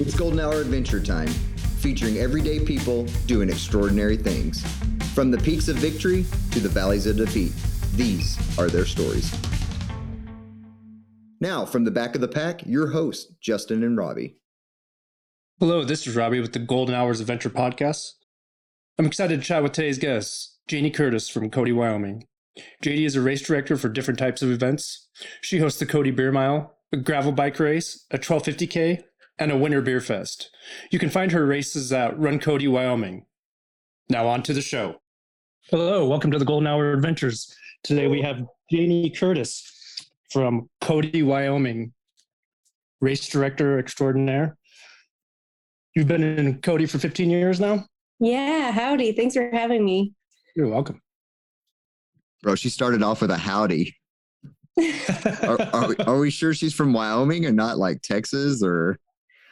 It's Golden Hour Adventure Time, featuring everyday people doing extraordinary things. From the peaks of victory to the valleys of defeat, these are their stories. Now, from the back of the pack, your hosts, Justin and Robbie. Hello, this is Robbie with the Golden Hours Adventure Podcast. I'm excited to chat with today's guest, Janie Curtis from Cody, Wyoming. JD is a race director for different types of events. She hosts the Cody Beer Mile, a gravel bike race, a 1250K, and a winter beer fest. You can find her races at Run Cody, Wyoming. Now on to the show. Hello, welcome to the Golden Hour Adventures. Today we have Janie Curtis from Cody, Wyoming, race director extraordinaire. You've been in Cody for 15 years now? Yeah, howdy. Thanks for having me. You're welcome. Bro, she started off with a howdy. Are, are, we, are we sure she's from Wyoming and not like Texas or?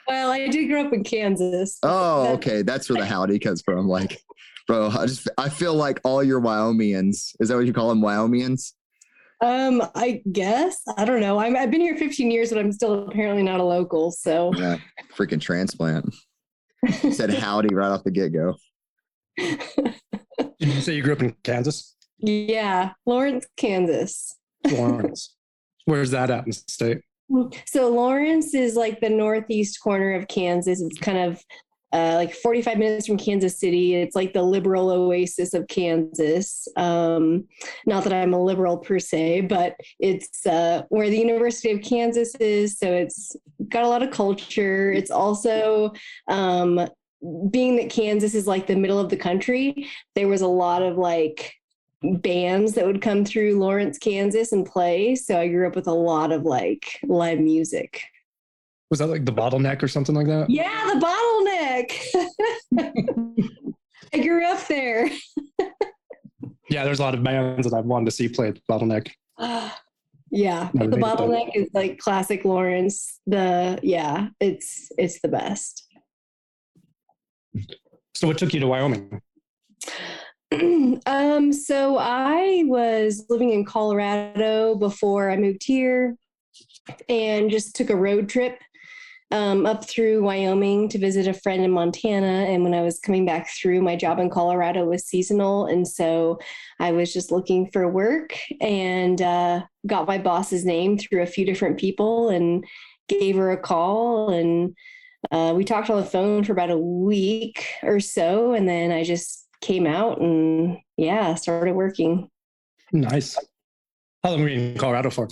Well, I did grow up in Kansas. Oh, That's- okay. That's where the howdy comes from. Like, bro, I just I feel like all your Wyomingians. Is that what you call them, Wyomingians? Um, I guess. I don't know. I'm, I've been here 15 years, but I'm still apparently not a local. So Yeah, freaking transplant. Said howdy right off the get go. Did you say you grew up in Kansas? yeah, Lawrence, Kansas. Lawrence. Where's that at in the state? So Lawrence is like the northeast corner of Kansas. It's kind of uh, like 45 minutes from Kansas City. It's like the liberal oasis of Kansas. Um, not that I'm a liberal per se, but it's uh, where the University of Kansas is. So it's got a lot of culture. It's also um, being that Kansas is like the middle of the country. There was a lot of like bands that would come through Lawrence, Kansas and play. So I grew up with a lot of like live music. Was that like the bottleneck or something like that? Yeah, the bottleneck. I grew up there. Yeah, there's a lot of bands that I've wanted to see play at bottleneck. yeah, Never the made it there. bottleneck is like classic Lawrence. The yeah, it's it's the best. So what took you to Wyoming? um, so I was living in Colorado before I moved here and just took a road trip um, up through Wyoming to visit a friend in Montana. And when I was coming back through, my job in Colorado was seasonal. And so I was just looking for work and uh, got my boss's name through a few different people and gave her a call. And uh, we talked on the phone for about a week or so. And then I just came out and yeah, started working. Nice. How long were you in Colorado for?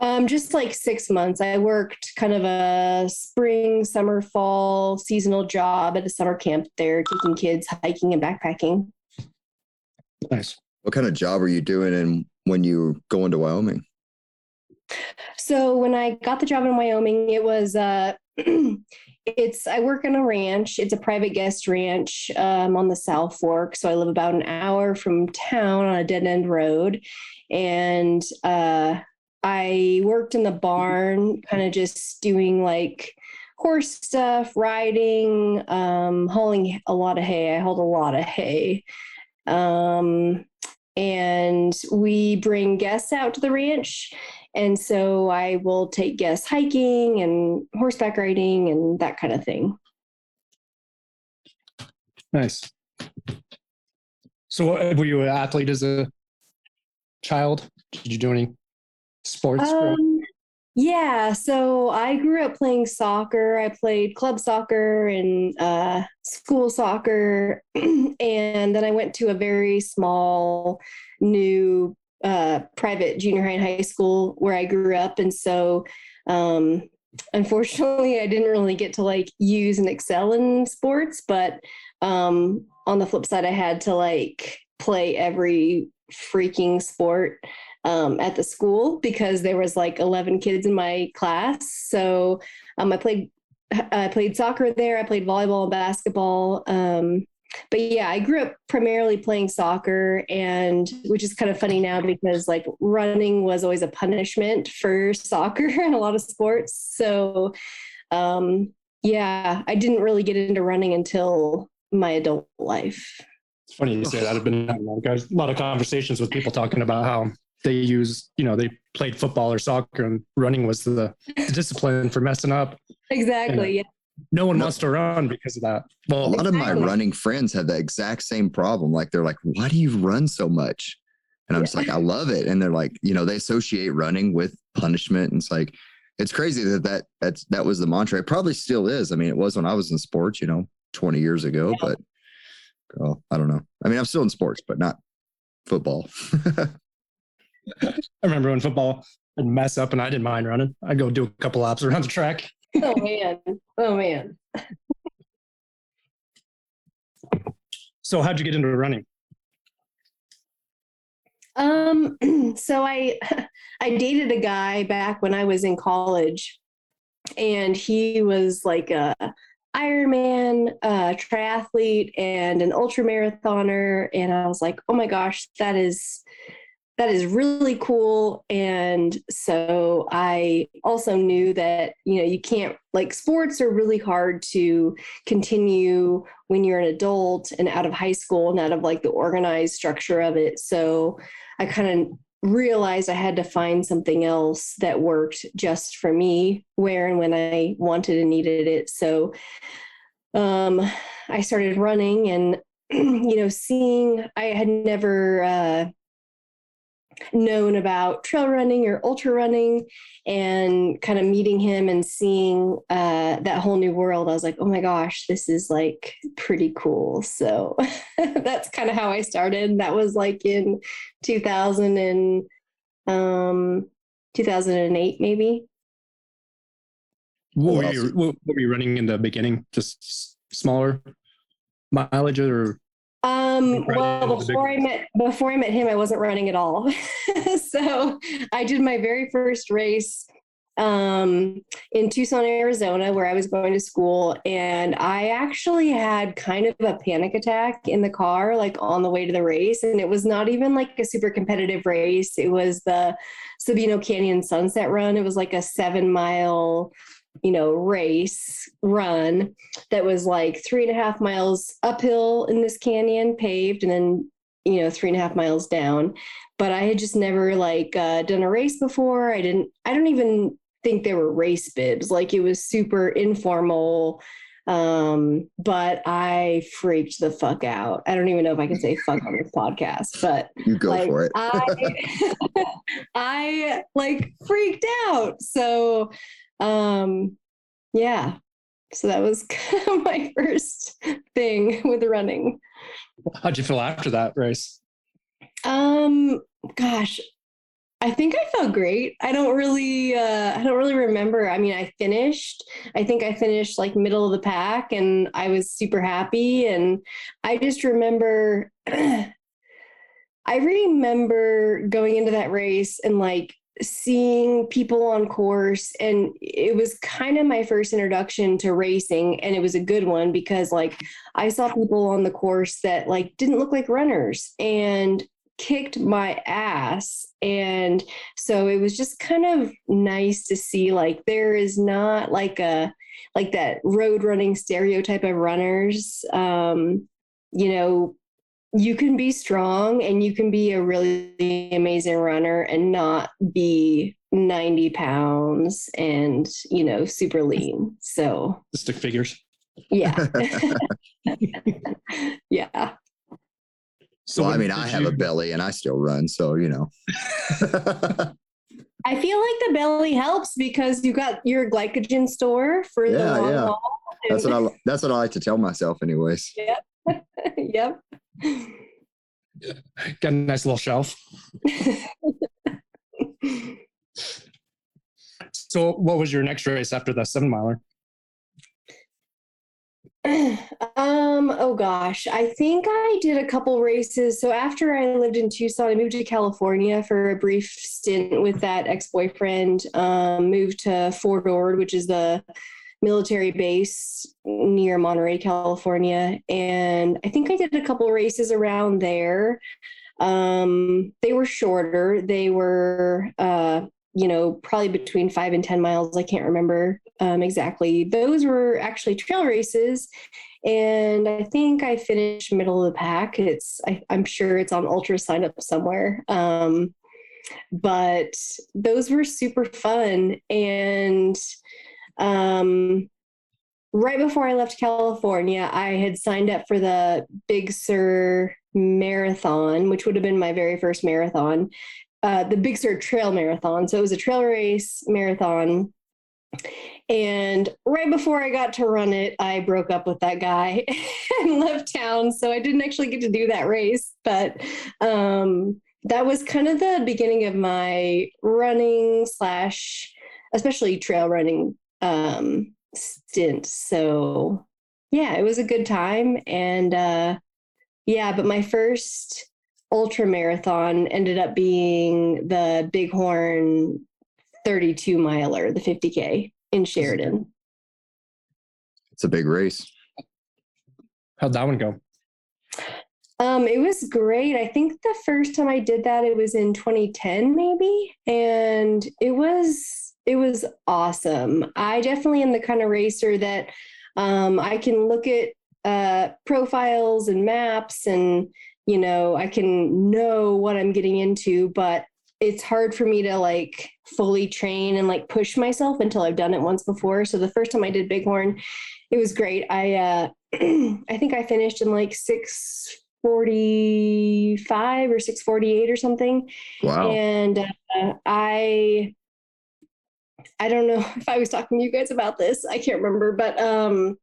Um, just like six months. I worked kind of a spring, summer, fall seasonal job at a summer camp there, taking kids hiking and backpacking. Nice. What kind of job are you doing and when you go into Wyoming? So when I got the job in Wyoming, it was uh it's I work on a ranch. It's a private guest ranch um, on the South Fork. So I live about an hour from town on a dead end road. And uh I worked in the barn, kind of just doing like horse stuff, riding, um, hauling a lot of hay. I hauled a lot of hay. Um, and we bring guests out to the ranch. And so I will take guests hiking and horseback riding and that kind of thing. Nice. So what, were you an athlete as a child? Did you do any sports? Um, yeah, so I grew up playing soccer. I played club soccer and uh, school soccer, and then I went to a very small, new uh, private junior high and high school where I grew up, and so um, unfortunately, I didn't really get to like use and excel in sports. But um, on the flip side, I had to like play every freaking sport um, at the school because there was like 11 kids in my class. So um, I played I played soccer there. I played volleyball and basketball. Um, but yeah, I grew up primarily playing soccer, and which is kind of funny now because like running was always a punishment for soccer and a lot of sports. So um, yeah, I didn't really get into running until my adult life. It's funny you say that. I've been having a lot of conversations with people talking about how they use, you know, they played football or soccer and running was the, the discipline for messing up. Exactly. Yeah. No one No. wants to run because of that. Well, a Well, lot of my running friends have the exact same problem. Like they're like, why do you run so much? And I'm just like, I love it. And they're like, you know, they associate running with punishment. And it's like, it's crazy that that that's that was the mantra. It probably still is. I mean, it was when I was in sports, you know, 20 years ago, but oh, I don't know. I mean, I'm still in sports, but not football. I remember when football would mess up and I didn't mind running. I'd go do a couple laps around the track. Oh man. Oh man. So how'd you get into running? Um, so I I dated a guy back when I was in college, and he was like a Ironman uh, triathlete and an ultra marathoner, and I was like, oh my gosh, that is that is really cool. And so I also knew that you know you can't like sports are really hard to continue when you're an adult and out of high school and out of like the organized structure of it. So I kind of realized I had to find something else that worked just for me where and when I wanted and needed it. So um, I started running and, you know, seeing, I had never uh, known about trail running or ultra running and kind of meeting him and seeing uh, that whole new world. I was like, oh my gosh, this is like pretty cool. So that's kind of how I started. That was like in 2000 and um 2008 maybe What were, you, what, what were you running in the beginning? Just smaller mileage or um well into the big before i met before i met him i wasn't running at all. So i did my very first race um in tucson arizona where i was going to school and i actually had kind of a panic attack in the car like on the way to the race and it was not even like a super competitive race. It was the sabino canyon sunset run. It was like a seven mile you know race run that was like three and a half miles uphill in this canyon paved and then you know three and a half miles down but i had just never like uh, done a race before i didn't i don't even think there were race bibs like it was super informal um but i freaked the fuck out i don't even know if i can say fuck on this podcast but you go like, for it. I, I like freaked out. So, um, yeah. So that was kind of my first thing with running. how'd you feel after that race? Um, gosh, I think I felt great. I don't really, uh, I don't really remember. I mean, I finished. I think I finished like middle of the pack, and I was super happy. And I just remember, I remember going into that race and like seeing people on course and it was kind of my first introduction to racing and it was a good one because like I saw people on the course that like didn't look like runners and kicked my ass. And so it was just kind of nice to see like there is not like a like that road running stereotype of runners. Um you know you can be strong and you can be a really amazing runner and not be 90 pounds and you know super lean so stick figures. yeah yeah So well, I mean, I did have a belly and I still run, so you know. i feel like the belly helps because you got your glycogen store for the Yeah, long yeah. haul that's what I that's what I like to tell myself, anyways. Yep. Yep got a nice little shelf. So what was your next race after the seven miler? um oh gosh i think i did a couple races so after i lived in tucson i moved to california for a brief stint with that ex-boyfriend um, moved to fort ord which is the military base near monterey california and i think i did a couple races around there um, they were shorter they were uh, you know, probably between five and 10 miles. I can't remember um, exactly. Those were actually trail races. And I think I finished middle of the pack. It's, I, I'm sure it's on UltraSignup somewhere. Um, but those were super fun. And um, right before I left California, I had signed up for the Big Sur Marathon, which would have been my very first marathon, uh, the Big Sur Trail Marathon. So it was a trail race marathon. And right before I got to run it, I broke up with that guy and left town. So I didn't actually get to do that race. But um, that was kind of the beginning of my running slash, especially trail running um, stint. So yeah, it was a good time. And uh, yeah, but my first ultra marathon ended up being the Bighorn 32 miler, the 50K in Sheridan. It's a big race. How'd that one go? Um, it was great. I think the first time I did that, it was in 2010, maybe, and it was it was awesome. I definitely am the kind of racer that um, I can look at uh, profiles and maps, and you know, I can know what I'm getting into, but it's hard for me to like fully train and like push myself until I've done it once before. So the first time I did Bighorn, it was great. I uh, I think I finished in like six 45 or 648 or something. Wow. And uh, I I don't know if I was talking to you guys about this. I can't remember, but um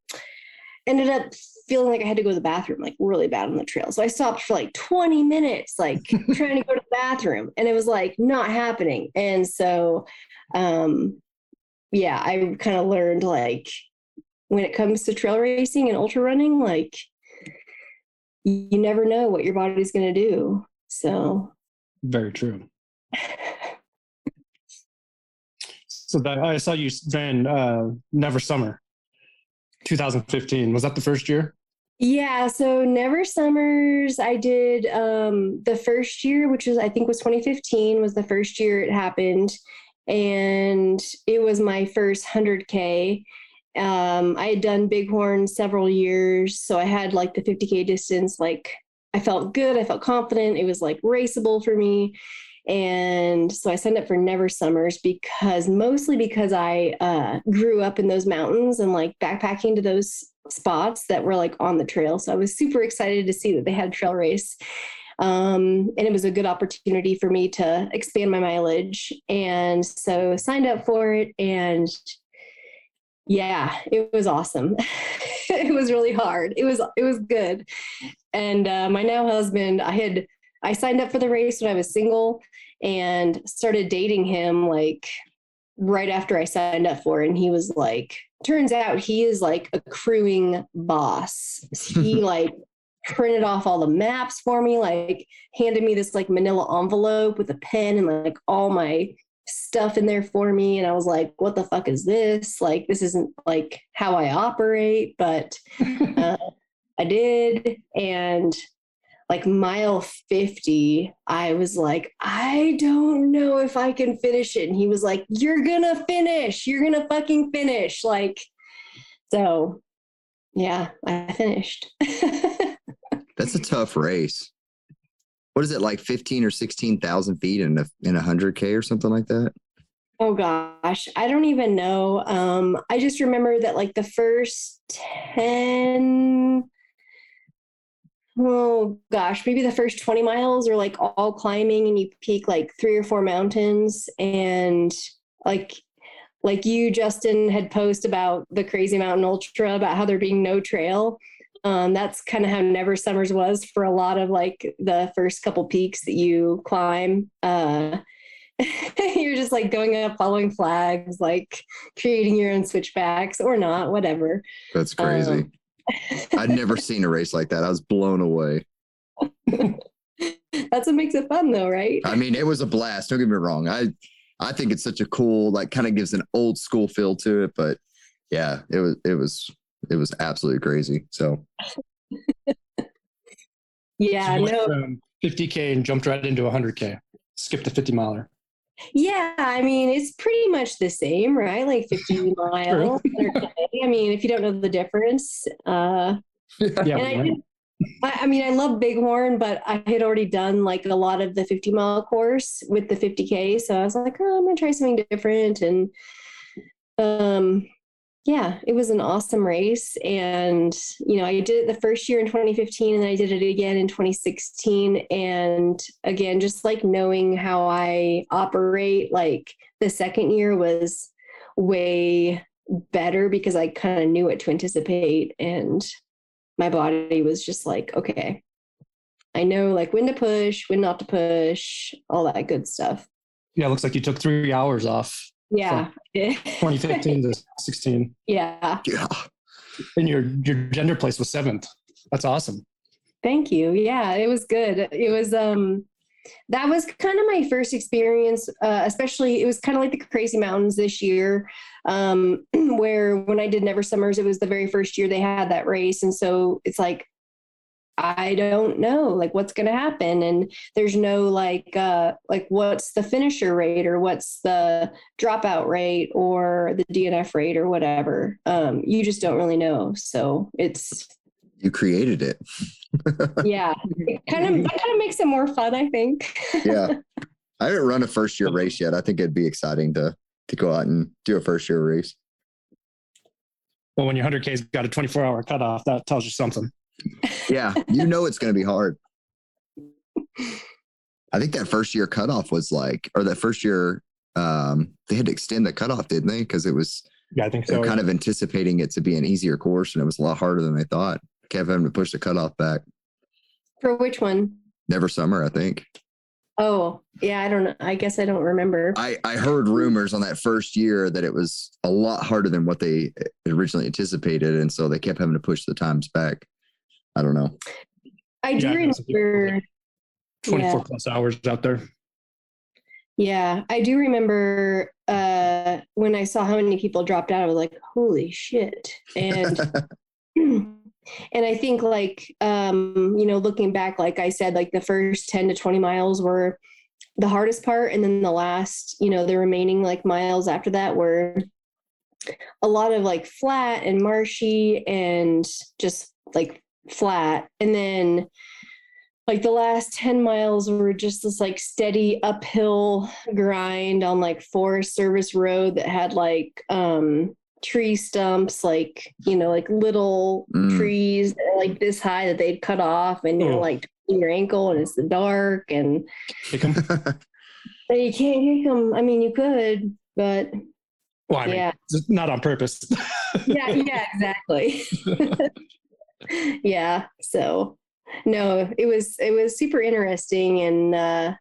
ended up feeling like I had to go to the bathroom like really bad on the trail. So I stopped for like 20 minutes like trying to go to the bathroom and it was like not happening. And so um yeah, I kind of learned like when it comes to trail racing and ultra running like you never know what your body's going to do. So, very true. so that I saw you ran uh, Never Summer, 2015. Was that the first year? Yeah, so Never Summers, I did um, the first year, which was I think was 2015, was the first year it happened, and it was my first 100k um, I had done Bighorn several years, so I had like the 50k distance. Like I felt good, I felt confident. It was like raceable for me, and so I signed up for Never Summers because mostly because I uh, grew up in those mountains and like backpacking to those spots that were like on the trail. So I was super excited to see that they had trail race. Um, and it was a good opportunity for me to expand my mileage. And so signed up for it and yeah it was awesome it was really hard it was it was good and uh, my now husband i had i signed up for the race when i was single and started dating him like right after i signed up for it and he was like turns out he is like a crewing boss he like printed off all the maps for me like handed me this like manila envelope with a pen and like all my stuff in there for me. And I was like, what the fuck is this? Like, this isn't like how I operate, but uh, I did. And like mile 50, I was like, I don't know if I can finish it. And he was like, You're gonna finish. You're gonna fucking finish. Like, so yeah, I finished. That's a tough race what is it like 15 or 16,000 feet in a, in a hundred K or something like that? Oh gosh, I don't even know. Um, I just remember that like the first 10, oh gosh, maybe the first 20 miles are like all climbing and you peak like three or four mountains and like like you, Justin, had post about the Crazy Mountain Ultra about how there being no trail. Um, that's kind of how Never Summers was for a lot of like the first couple peaks that you climb. Uh, you're just like going up, following flags, like creating your own switchbacks or not, whatever. That's crazy. Um, I'd never seen a race like that. I was blown away. That's what makes it fun, though, right? I mean, it was a blast. Don't get me wrong. I I think it's such a cool, like, kind of gives an old school feel to it. But yeah, it was it was it was absolutely crazy. So yeah, so no. 50k and jumped right into 100k. Skipped the 50 miler. Yeah, I mean it's pretty much the same, right? Like 50 miles. I mean, if you don't know the difference, uh, yeah. I, did, I, I mean, I love Bighorn, but I had already done like a lot of the 50 mile course with the 50k, so I was like, oh, I'm gonna try something different, and um, yeah, it was an awesome race. And, you know, I did it the first year in 2015 and then I did it again in 2016. And again, just like knowing how I operate, like the second year was way better because I kind of knew what to anticipate. And my body was just like, okay, I know like when to push, when not to push, all that good stuff. Yeah, looks like you took three hours off Yeah. 2015 to 16. yeah. Yeah. And your your gender place was seventh. That's awesome. Thank you. Yeah, it was good. It was um that was kind of my first experience uh, especially it was kind of like the crazy mountains this year um where when i did never summers it was the very first year they had that race and so it's like i don't know like what's going to happen and there's no like uh like what's the finisher rate or what's the dropout rate or the dnf rate or whatever um you just don't really know so it's You created it. yeah it kind of that kind of makes it more fun i think Yeah. I haven't run a first year race yet. I think it'd be exciting to to go out and do a first year race. Well, when your 100K's got a 24 hour cutoff, that tells you something. Yeah. You know it's gonna be hard. I think that first year cutoff was like, or that first year um they had to extend the cutoff, didn't they? Because it was Yeah, I think they're so. kind of anticipating it to be an easier course and it was a lot harder than they thought. Kept having to push the cutoff back. For which one? Never summer, I think. Oh, yeah, I don't know. I guess I don't remember. I, I heard rumors on that first year that it was a lot harder than what they originally anticipated. And so they kept having to push the times back. I don't know. I do Yeah, I know some people remember. 24 yeah. plus hours out there. Yeah, I do remember uh, when I saw how many people dropped out. I was like, "Holy shit!" And and I think like um, you know, looking back, like I said, like the first ten to twenty miles were the hardest part, and then the last, you know, the remaining like miles after that were a lot of like flat and marshy and just like flat, and then like the last 10 miles were just this like steady uphill grind on like Forest Service Road that had like um tree stumps, like you know, like little Mm. trees that are, like this high that they'd cut off, and you're Oh. like in your ankle, and it's the dark, and Kick 'em. you can't kick them. I mean, you could, but Well, I yeah, it's not on purpose. yeah, yeah, exactly. yeah. So no, it was it was super interesting and uh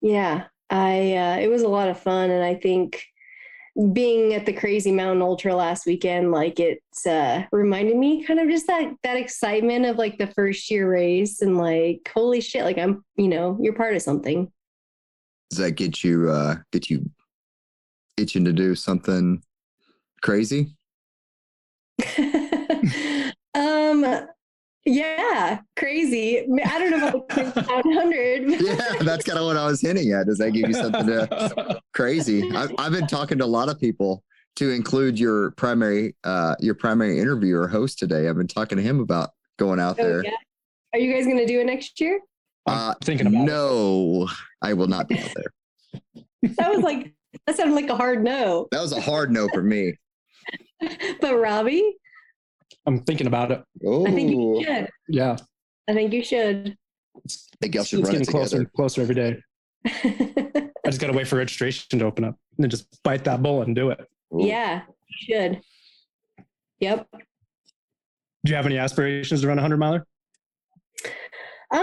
yeah, I uh it was a lot of fun and I think being at the Crazy Mountain Ultra last weekend, like it uh reminded me kind of just that that excitement of like the first year race and like holy shit, like I'm you know, you're part of something. Does that get you uh get you itching to do something crazy? um yeah, crazy. I don't know about the 100. Yeah, that's kind of what I was hinting at. Does that give you something to crazy? I've, I've been talking to a lot of people to include your primary uh your primary interviewer host today. I've been talking to him about going out Oh, there. yeah. Are you guys going to do it next year? I'm Uh, thinking about it. no, I will not be out there. That was like, that sounded like a hard no. That was a hard no for me. But Robbie, I'm thinking about it. Oh, I think you should. Yeah. I think you should. It's, I think y'all it's should run getting it closer together. and closer every day. I just got to wait for registration to open up and then just bite that bullet and do it. Ooh. yeah, you should. Yep. Do you have any aspirations to run a 100 miler? Um,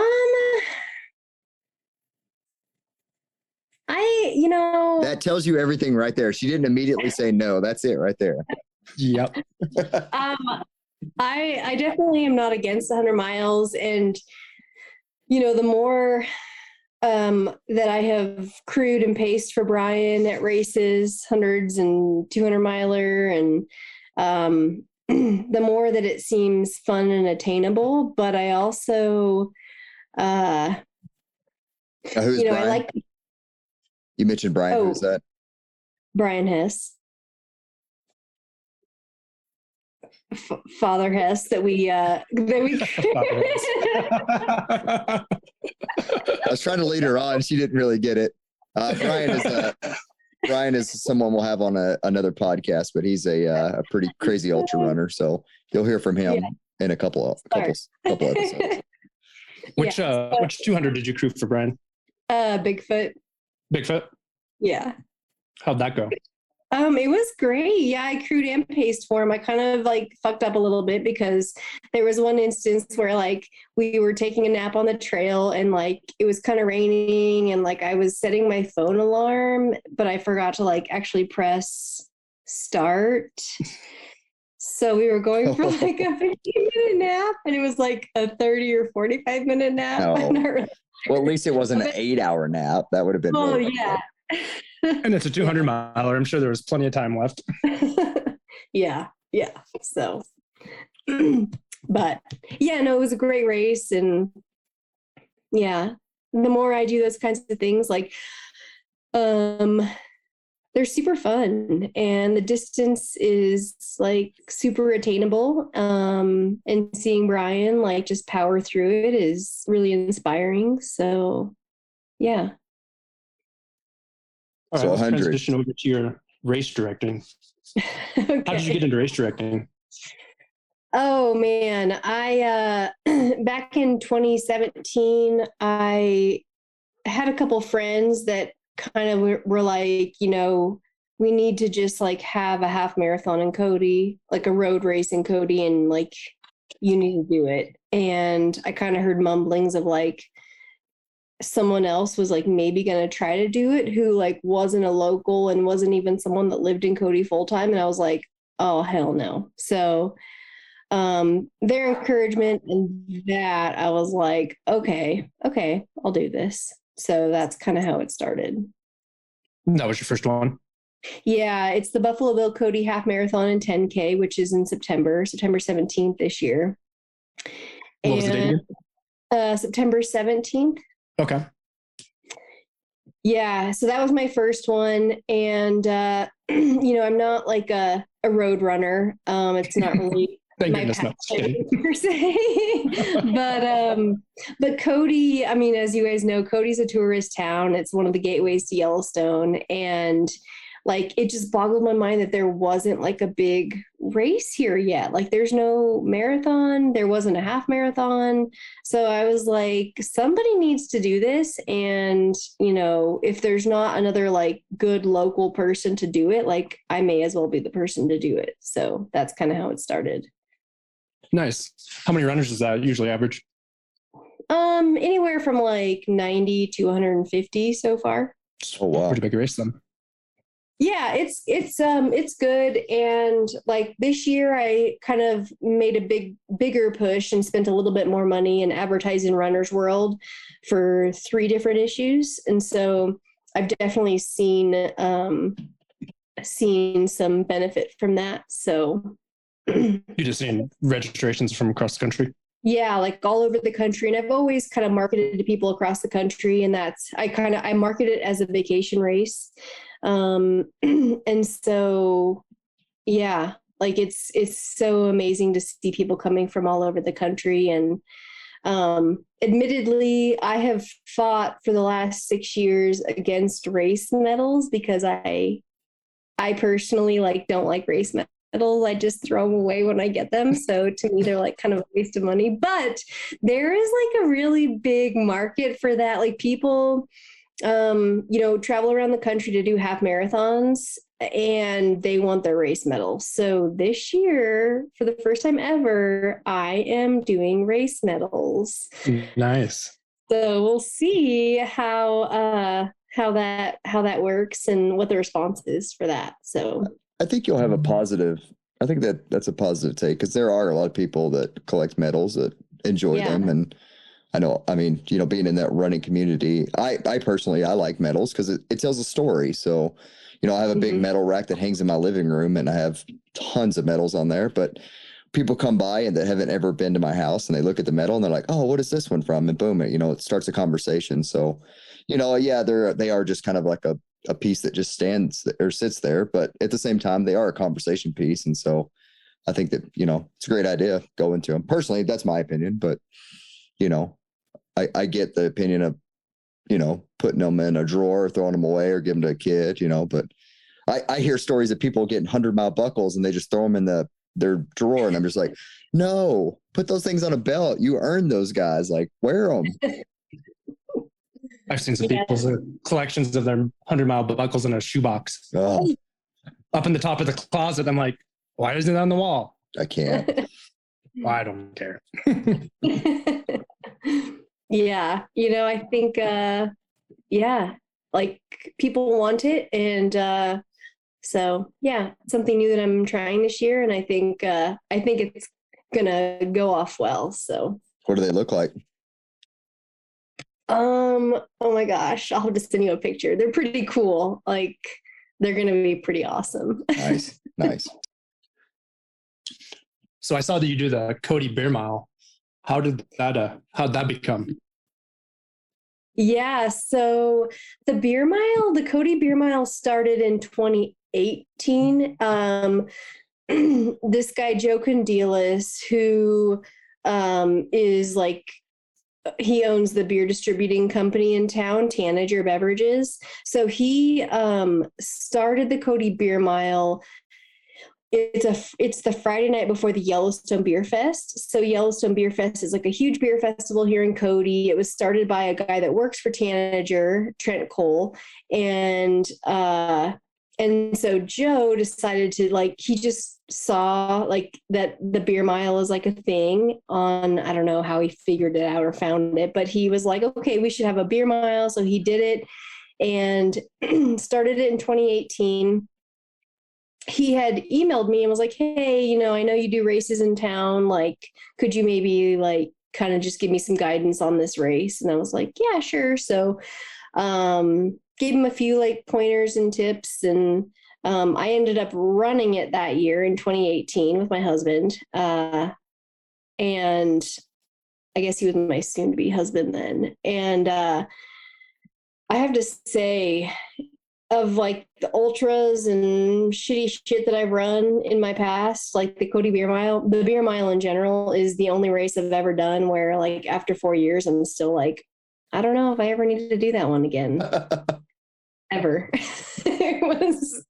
I, you know, That tells you everything right there. She didn't immediately say no. That's it right there. Yep. um, I I definitely am not against 100 miles, and you know, the more um, that I have crewed and paced for Brian at races, hundreds and 200 miler, and um, the more that it seems fun and attainable. But I also, uh, Uh, who's you know, Brian? I like you mentioned Brian. Oh. Who's that? Brian Hess. F- Father Hess that we uh that we I was trying to lead her on. She didn't really get it. Uh, Brian is a Brian is someone we'll have on a, another podcast, but he's a uh, a pretty crazy ultra runner. So you'll hear from him Yeah. in a couple of couple, couple episodes. Which uh which 200 did you crew for Brian? uh, Bigfoot. Bigfoot? Yeah. How'd that go? Um, it was great. Yeah, I crewed and paced for him. I kind of like fucked up a little bit because there was one instance where like we were taking a nap on the trail and like it was kind of raining and like I was setting my phone alarm, but I forgot to like actually press start. So we were going for like a 15 minute nap and it was like a 30 or 45 minute nap. No. Really- Well, at least it wasn't an eight hour nap. That would have been. Oh really yeah. And it's a 200 miler. I'm sure there was plenty of time left. yeah, yeah. So, but yeah, no, it was a great race, and yeah, the more I do those kinds of things, like, um, they're super fun, and the distance is like super attainable. Um, and seeing Brian like just power through it is really inspiring. So, yeah. All So right, let's 100. transition over to your race directing. How did you get into race directing? Oh man, I uh back in 2017 I had a couple friends that kind of were, were like, you know, we need to just like have a half marathon in Cody, like a road race in Cody and like you need to do it. And I kind of heard mumblings of like someone else was like maybe going to try to do it who like wasn't a local and wasn't even someone that lived in Cody full time and I was like, "Oh hell no." So um their encouragement and that i was like okay okay i'll do this so that's kind of how it started That was your first one. yeah it's the buffalo bill cody half marathon and 10k which is in september september 17th this year What was the date? Uh september 17th Okay. Yeah, so that was my first one, and uh, you know, I'm not like a a road runner. Um, it's not really Thank my goodness. No, per se. but um, but Cody, I mean, as you guys know, Cody's a tourist town. It's one of the gateways to Yellowstone, and like it just boggled my mind that there wasn't like a big race here yet. Like there's no marathon, there wasn't a half marathon. So I was like, somebody needs to do this. And, you know, if there's not another like good local person to do it, like I may as well be the person to do it. So that's kind of how it started. Nice. How many runners is that usually average? Um, anywhere from like 90 to 150 so far. Oh wow. Pretty big race then. Yeah, it's it's um it's good. And like this year I kind of made a big bigger push and spent a little bit more money in advertising Runner's World for three different issues. And so I've definitely seen um seen some benefit from that. So You just seen registrations from across the country. yeah like all over the country. And i've always kind of marketed to people across the country. And that's i kind of i market it as a vacation race um and so yeah like it's it's so amazing to see people coming from all over the country and um admittedly i have fought for the last six years against race medals because i i personally like don't like race medals I just throw them away when I get them. So to me, they're like kind of a waste of money. But there is like a really big market for that. Like people, um, you know, travel around the country to do half marathons and they want their race medals. So this year, for the first time ever, I am doing race medals. Nice. So we'll see how uh how that how that works and what the response is for that. So I think you'll have a positive. I think that that's a positive take because there are a lot of people that collect medals that enjoy Yeah. them, and I know. I mean, you know, being in that running community, I I personally I like medals because it, it tells a story. So, you know, I have a big Mhm. medal rack that hangs in my living room, and I have tons of medals on there. But people come by and that haven't ever been to my house, and they look at the medal and they're like, "Oh, what is this one from?" And boom, it you know it starts a conversation. So, you know, yeah, they're they are just kind of like a a piece that just stands or sits there, but at the same time, they are a conversation piece. And so I think that, you know, it's a great idea going to them. Personally, that's my opinion, but you know, I, I get the opinion of you know, putting them in a drawer, throwing them away, or giving them to a kid, you know. But I, I hear stories of people getting hundred mile buckles and they just throw them in the their drawer, and I'm just like, no, put those things on a belt. You earned those guys. Like wear them. I've seen some Yeah. people's uh, collections of their hundred mile buckles in a shoebox Oh, up in the top of the closet. I'm like, why isn't it on the wall? I can't. Well, I don't care. yeah, you know, I think uh yeah, like people want it and uh so yeah, something new that I'm trying this year and I think uh I think it's gonna go off well. So What do they look like? um oh my gosh, I'll just send you a picture. They're pretty cool. Like they're gonna be pretty awesome. Nice, nice. So I saw that you do the Cody Beer Mile. How did that uh how'd that become? Yeah, so the beer mile, the Cody beer mile started in 2018. Um, this guy Joe Condelis, who um, is like he owns the beer distributing company in town, Tanager Beverages. So he um, started the Cody Beer Mile. It's a it's the Friday night before the Yellowstone Beer Fest. So Yellowstone Beer Fest is like a huge beer festival here in Cody. It was started by a guy that works for Tanager, Trent Cole, and uh, and so Joe decided to like he just saw like that the beer mile is like a thing on I don't know how he figured it out or found it, but he was like, okay, we should have a beer mile. So he did it and started it in 2018 he had emailed me and was like, Hey, you know, I know you do races in town. Like, could you maybe like kind of just give me some guidance on this race? And I was like, Yeah, sure. So um gave him a few like pointers and tips and um, I ended up running it that year in 2018 with my husband. Uh, and I guess he was my soon to be husband then. And uh, I have to say, of like the ultras and shitty shit that I've run in my past, like the Cody Beer Mile, the Beer Mile in general is the only race I've ever done where like after four years, I'm still like, I don't know if I ever need to do that one again. Ever. it was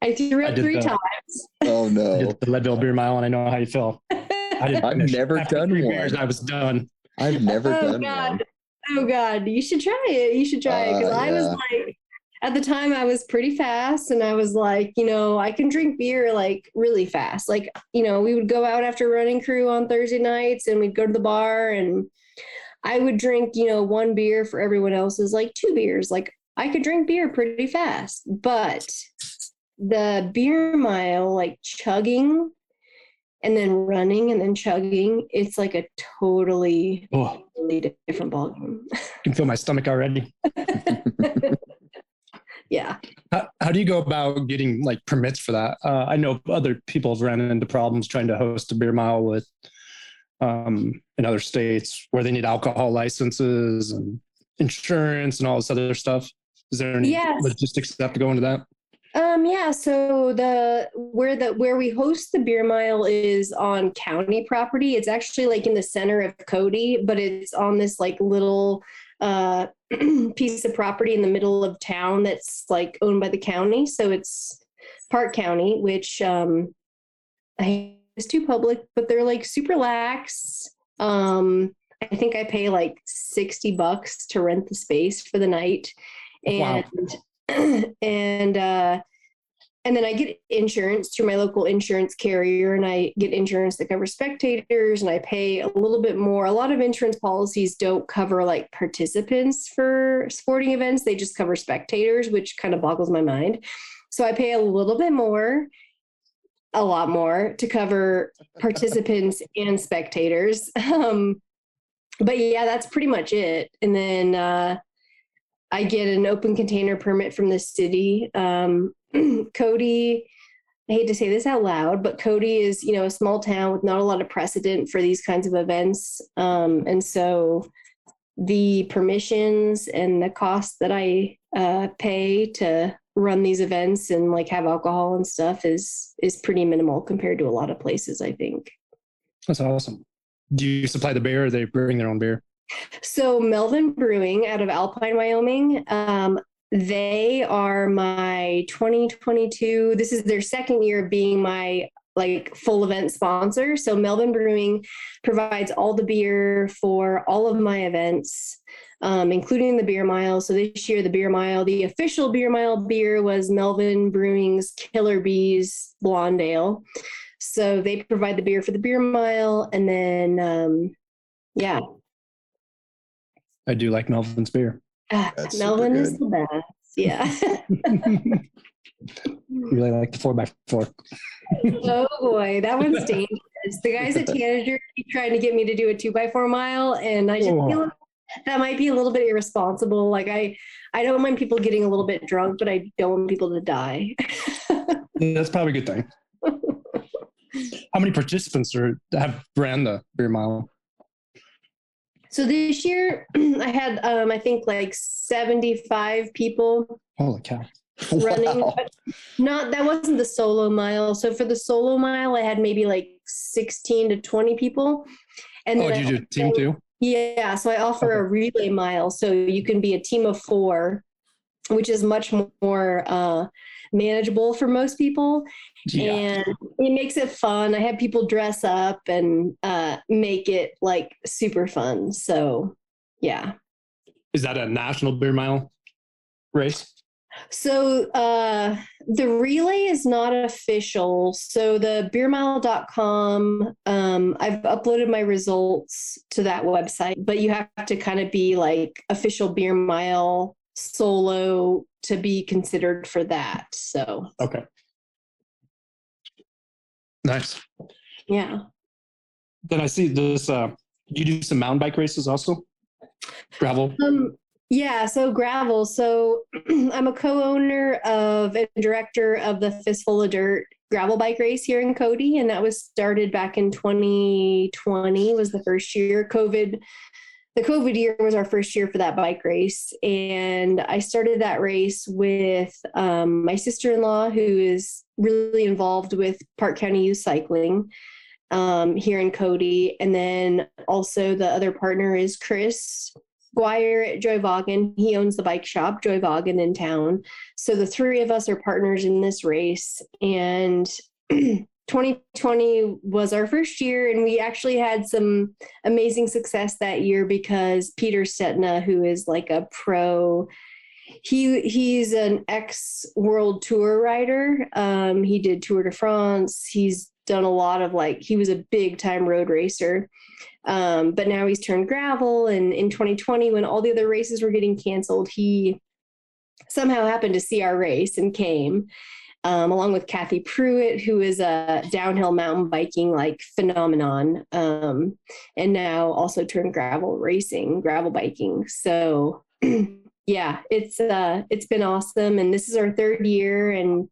I threw I up did three that. times. oh I no, did the Leadville Beer Mile and I know how you feel. I didn't I've never After done three one. beers, I was done. I've never done oh done God. one. Oh God. You should try it. You should try it. Because Uh, I was like, at the time I was pretty fast and I was like, you know, I can drink beer like really fast. Like, you know, we would go out after running crew on Thursday nights and we'd go to the bar and I would drink, you know, one beer for everyone else's like two beers. Like I could drink beer pretty fast, but the beer mile, like chugging and then running and then chugging, it's like a totally, Oh, totally different ballgame. I can feel my stomach already. yeah. How, how do you go about getting like permits for that? Uh, I know other people have run into problems trying to host a beer mile with um, in other states where they need alcohol licenses and insurance and all this other stuff. Is there any Yes. logistics that have to go into that? Um, yeah, so the where the where we host the beer mile is on county property. It's actually like in the center of Cody, but it's on this like little uh piece of property in the middle of town that's like owned by the county. So it's Park County, which um I is too public, but they're like super lax. Um I think I pay like 60 bucks to rent the space for the night. Wow. And and uh and then I get insurance through my local insurance carrier, and I get insurance that covers spectators, and I pay a little bit more. A lot of insurance policies don't cover like participants for sporting events, they just cover spectators, which kind of boggles my mind. So I pay a little bit more, a lot more to cover participants and spectators. Um, but yeah, that's pretty much it. And then uh, I get an open container permit from the city. Um, Cody, I hate to say this out loud, but Cody is, you know, a small town with not a lot of precedent for these kinds of events. Um, and so the permissions and the cost that I uh, pay to run these events and like have alcohol and stuff is is pretty minimal compared to a lot of places, I think. That's awesome. Do you supply the beer or they bring their own beer? So Melvin Brewing out of Alpine, Wyoming. Um, they are my 2022. This is their second year being my like full event sponsor. So Melvin Brewing provides all the beer for all of my events, um, including the beer mile. So this year, the beer mile, the official beer mile beer was Melvin Brewing's Killer Bees Blonde Ale. So they provide the beer for the beer mile, and then um, yeah, I do like Melvin's beer. Ah, That's super Melvin is the best. Yeah. really like the four by four. oh boy, that one's dangerous. The guys at Tanager keep trying to get me to do a two by four mile, and I just Oh. feel that might be a little bit irresponsible. Like I, I don't mind people getting a little bit drunk, but I don't want people to die. That's probably a good thing. How many participants are have ran the beer mile? So this year, I had, um, I think like seventy-five people Holy cow! running. Wow. Not that wasn't the solo mile. So for the solo mile, I had maybe like sixteen to twenty people. And Oh, did you do team two? Yeah, so I offer a relay mile, so you can be a team of four, which is much more uh, manageable for most people, Yeah. and it makes it fun. I have people dress up and uh, make it like super fun. So, yeah. Is that a national beer mile race? So uh, the relay is not official. So the beermile.com, um, I've uploaded my results to that website, but you have to kind of be like official beer mile solo to be considered for that. So Okay. Nice. yeah. Then I see this. Uh, you do some mountain bike races also? Gravel. Um, yeah, so gravel. So I'm a co-owner of and director of the Fistful of Dirt gravel bike race here in Cody, and that was started back in 2020 was the first year. COVID, the COVID year was our first year for that bike race, and I started that race with um, my sister-in-law, who is really involved with Park County Youth Cycling um, here in Cody, and then also the other partner is Chris Squire at Joyvagen. He owns the bike shop, Joyvagen, in town. So the three of us are partners in this race. And 2020 was our first year, and we actually had some amazing success that year because Peter Stetina, who is like a pro, he he's an ex world tour rider. Um, he did Tour de France. He's done a lot of like he was a big time road racer. Um, but now he's turned gravel. And in 2020, when all the other races were getting canceled, he somehow happened to see our race and came. Um, along with Kathy Pruitt, who is a downhill mountain biking like phenomenon, um, and now also turned gravel racing, gravel biking. So yeah, it's uh, it's been awesome, and this is our third year, and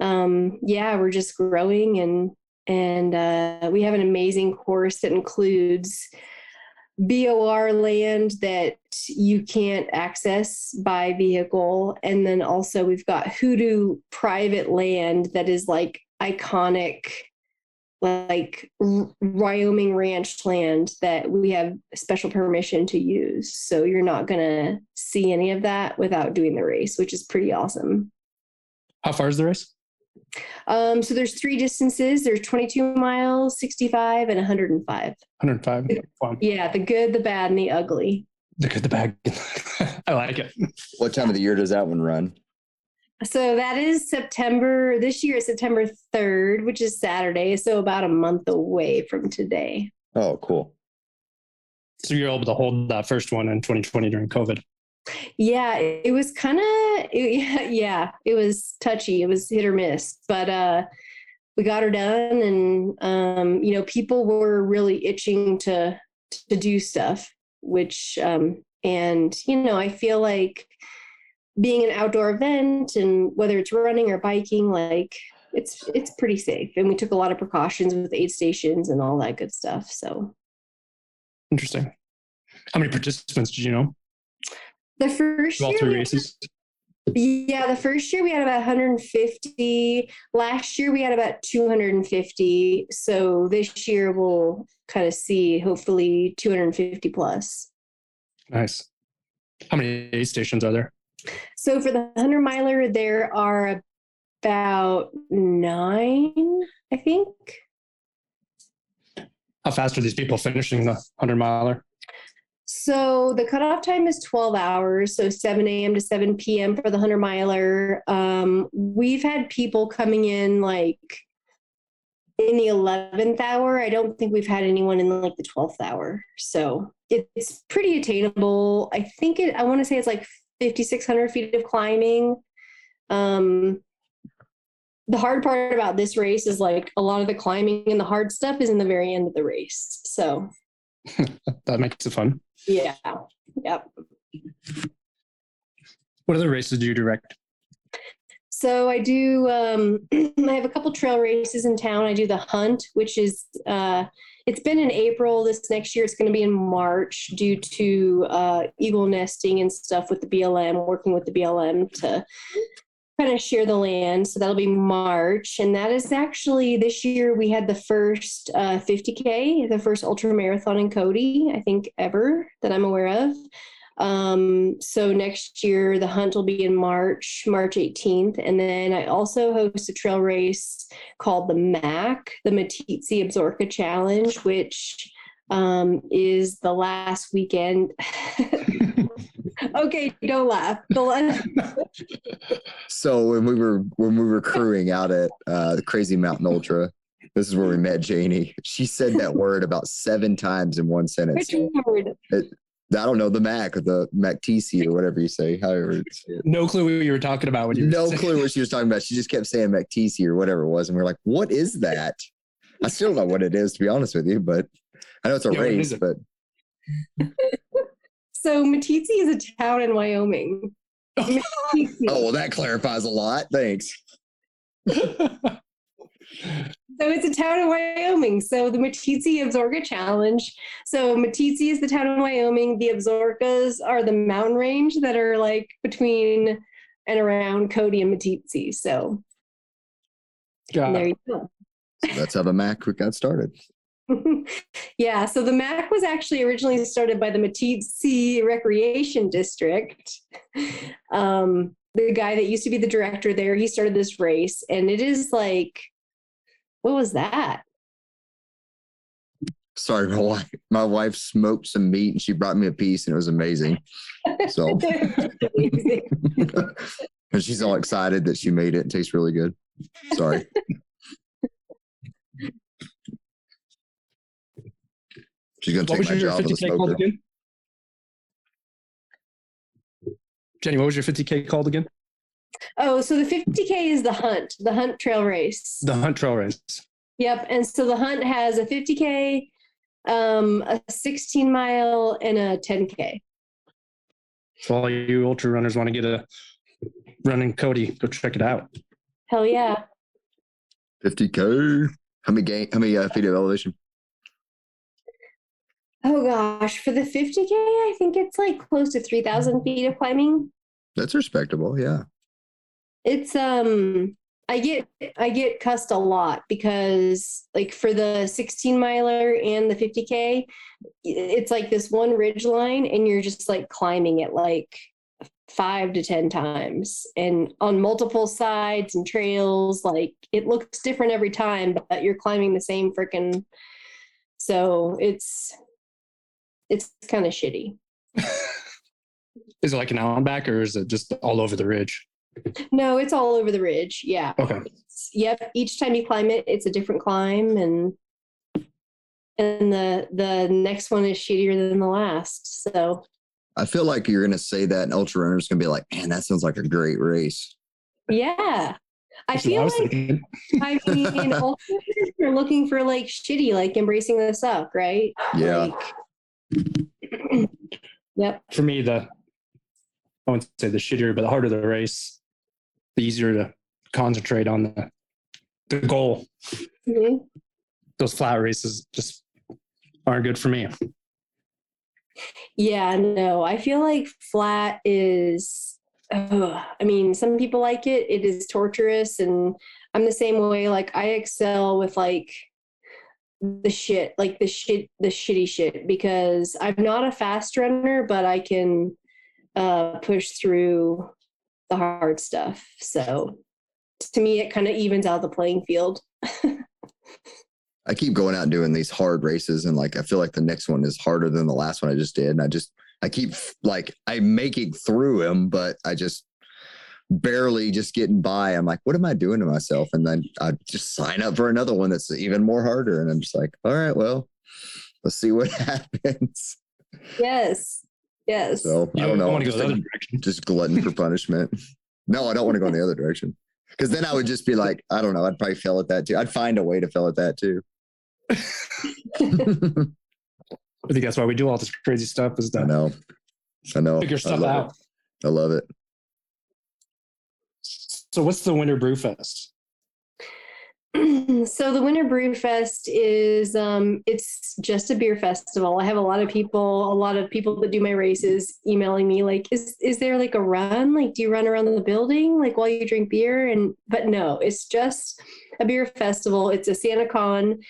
um, yeah, we're just growing and and uh, we have an amazing course that includes BOR land that you can't access by vehicle. And then also we've got Hoodoo private land that is like iconic, like Wyoming ranch land that we have special permission to use. So you're not going to see any of that without doing the race, which is pretty awesome. How far is the race? Um, so there's three distances. There's 22 miles, 65, and 105. 105. Fun. Yeah, the good, the bad, and the ugly. The good, the bad. I like it. What time of the year does that one run? So that is September. This year is September 3rd, which is Saturday. So about a month away from today. Oh, cool. So you're able to hold that first one in 2020 during COVID. Yeah, it, was kind of yeah, it was touchy. It was hit or miss, but uh we got her done and um you know, people were really itching to to do stuff, which um and you know, I feel like being an outdoor event and whether it's running or biking like it's it's pretty safe and we took a lot of precautions with aid stations and all that good stuff. So Interesting. How many participants did you know? The first All year three races? Yeah, the first year we had about 150. Last year we had about 250. So this year we'll kind of see hopefully 250 plus. Nice. How many aid stations are there? So for the 100 miler, there are about nine, I think. How fast are these people finishing the 100 miler? So the cutoff time is 12 hours, so 7 a.m. to 7 p.m. for the 100 miler. Um, we've had people coming in like in the 11th hour. I don't think we've had anyone in like the 12th hour. So it's pretty attainable. I think it, I want to say it's like 5,600 feet of climbing. Um, the hard part about this race is like a lot of the climbing and the hard stuff is in the very end of the race. So that makes it fun. Yeah. Yep. What other races do you direct? So I do. Um, I have a couple trail races in town. I do the Hunt, which is uh, it's been in April. This next year, it's going to be in March due to uh, eagle nesting and stuff with the BLM. Working with the BLM to kind of share the land. So that'll be March. And that is actually this year we had the first uh, 50K, the first ultra marathon in Cody, I think ever that I'm aware of. Um, so next year the hunt will be in March, March 18th. And then I also host a trail race called the MAC, the Meeteetse Absaroka Challenge, which um, is the last weekend. okay, don't laugh. so when we were when we were crewing out at uh, the Crazy Mountain Ultra, this is where we met Janie. She said that word about seven times in one sentence. Which word? It, I don't know the Mac or the MacTC or whatever you say. However, no clue what you were talking about. When you no clue what she was talking about. She just kept saying MacTC or whatever it was, and we are like, "What is that?" I still don't know what it is, to be honest with you, but I know it's a yeah, race. But so Meeteetse is a town in Wyoming. oh, well, that clarifies a lot. Thanks. So it's a town in Wyoming. So the Meeteetse Absaroka Challenge. So Meeteetse is the town in Wyoming. The Absarokas are the mountain range that are like between and around Cody and Meeteetse. So there you go. So that's how the MAC got started. yeah, so the MAC was actually originally started by the Meeteetse Recreation District. Um, the guy that used to be the director there, he started this race, and it is like what was that? Sorry, my wife, my wife smoked some meat and she brought me a piece and it was amazing. So and she's all excited that she made it. It tastes really good. Sorry. She's gonna what take my job as a smoker. Jenny, what was your 50K called again? Oh, so the 50K is the hunt, the hunt trail race. The hunt trail race. Yep. And so the hunt has a 50K, um, a 16 mile, and a 10K. So all you ultra runners want to get a running Cody, go check it out. Hell yeah. 50K. How many gain, how many uh, feet of elevation? Oh gosh, for the 50K, I think it's like close to 3,000 feet of climbing. That's respectable. Yeah it's um I get I get cussed a lot because like for the 16 miler and the 50k, it's like this one ridge line and you're just like climbing it like five to ten times and on multiple sides and trails. Like it looks different every time, but you're climbing the same freaking. So it's it's kind of shitty. is it like an on back or is it just all over the ridge? No, it's all over the ridge. Yeah. Okay. It's, yep. Each time you climb it, it's a different climb, and and the the next one is shittier than the last. So. I feel like you're gonna say that, and ultra runners are gonna be like, "Man, that sounds like a great race." Yeah. I feel I like thinking. I mean, ultra runners are looking for like shitty, like embracing the suck, right? Yeah. Like, yep. For me, the I wouldn't say the shittier, but the harder the race, the easier to concentrate on the the goal. Mm-hmm. Those flat races just aren't good for me. Yeah, no, I feel like flat is. Oh, I mean, some people like it. It is torturous, and I'm the same way. Like I excel with like the shit, like the shit, the shitty shit, because I'm not a fast runner, but I can uh, push through the hard stuff. So to me, it kind of evens out the playing field. I keep going out and doing these hard races, and like I feel like the next one is harder than the last one I just did. And I just I keep like I'm making through them, but I just barely just getting by. I'm like, what am I doing to myself? And then I just sign up for another one that's even more harder. And I'm just like, all right, well, let's see what happens. Yes. Yes. So You I don't know. want to go just, the other direction. just glutton for punishment. No, I don't want to go in the other direction. Because then I would just be like, I don't know, I'd probably fail at that too. I'd find a way to fail at that too. I think that's why we do all this crazy stuff is that I know. I know. figure I stuff love out. It. I love it. So what's the Winter Brew Fest? so the Winter Brew Fest is um it's just a beer festival. I have a lot of people, a lot of people that do my races emailing me like is is there like a run? Like do you run around the building like while you drink beer and but no, it's just a beer festival. It's a SantaCon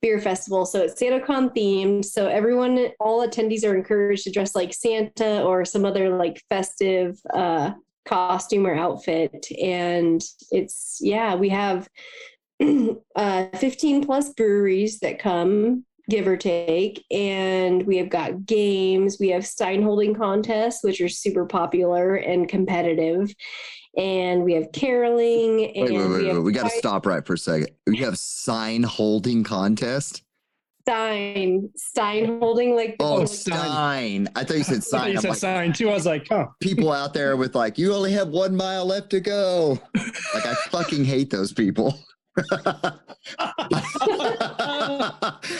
beer festival. So it's SantaCon themed. So everyone all attendees are encouraged to dress like Santa or some other like festive uh costume or outfit and it's yeah, we have uh, 15 plus breweries that come, give or take. And we have got games. We have Stein holding contests, which are super popular and competitive. And we have caroling. And Wait, wait, wait, we We got to stop right for a second. We have sign holding contest. Stein, Stein holding like the Oh, like- sign. I thought you said you sign. I'm said like, sign too. I was like, oh, people out there with like, you only have one mile left to go. Like, I fucking hate those people. I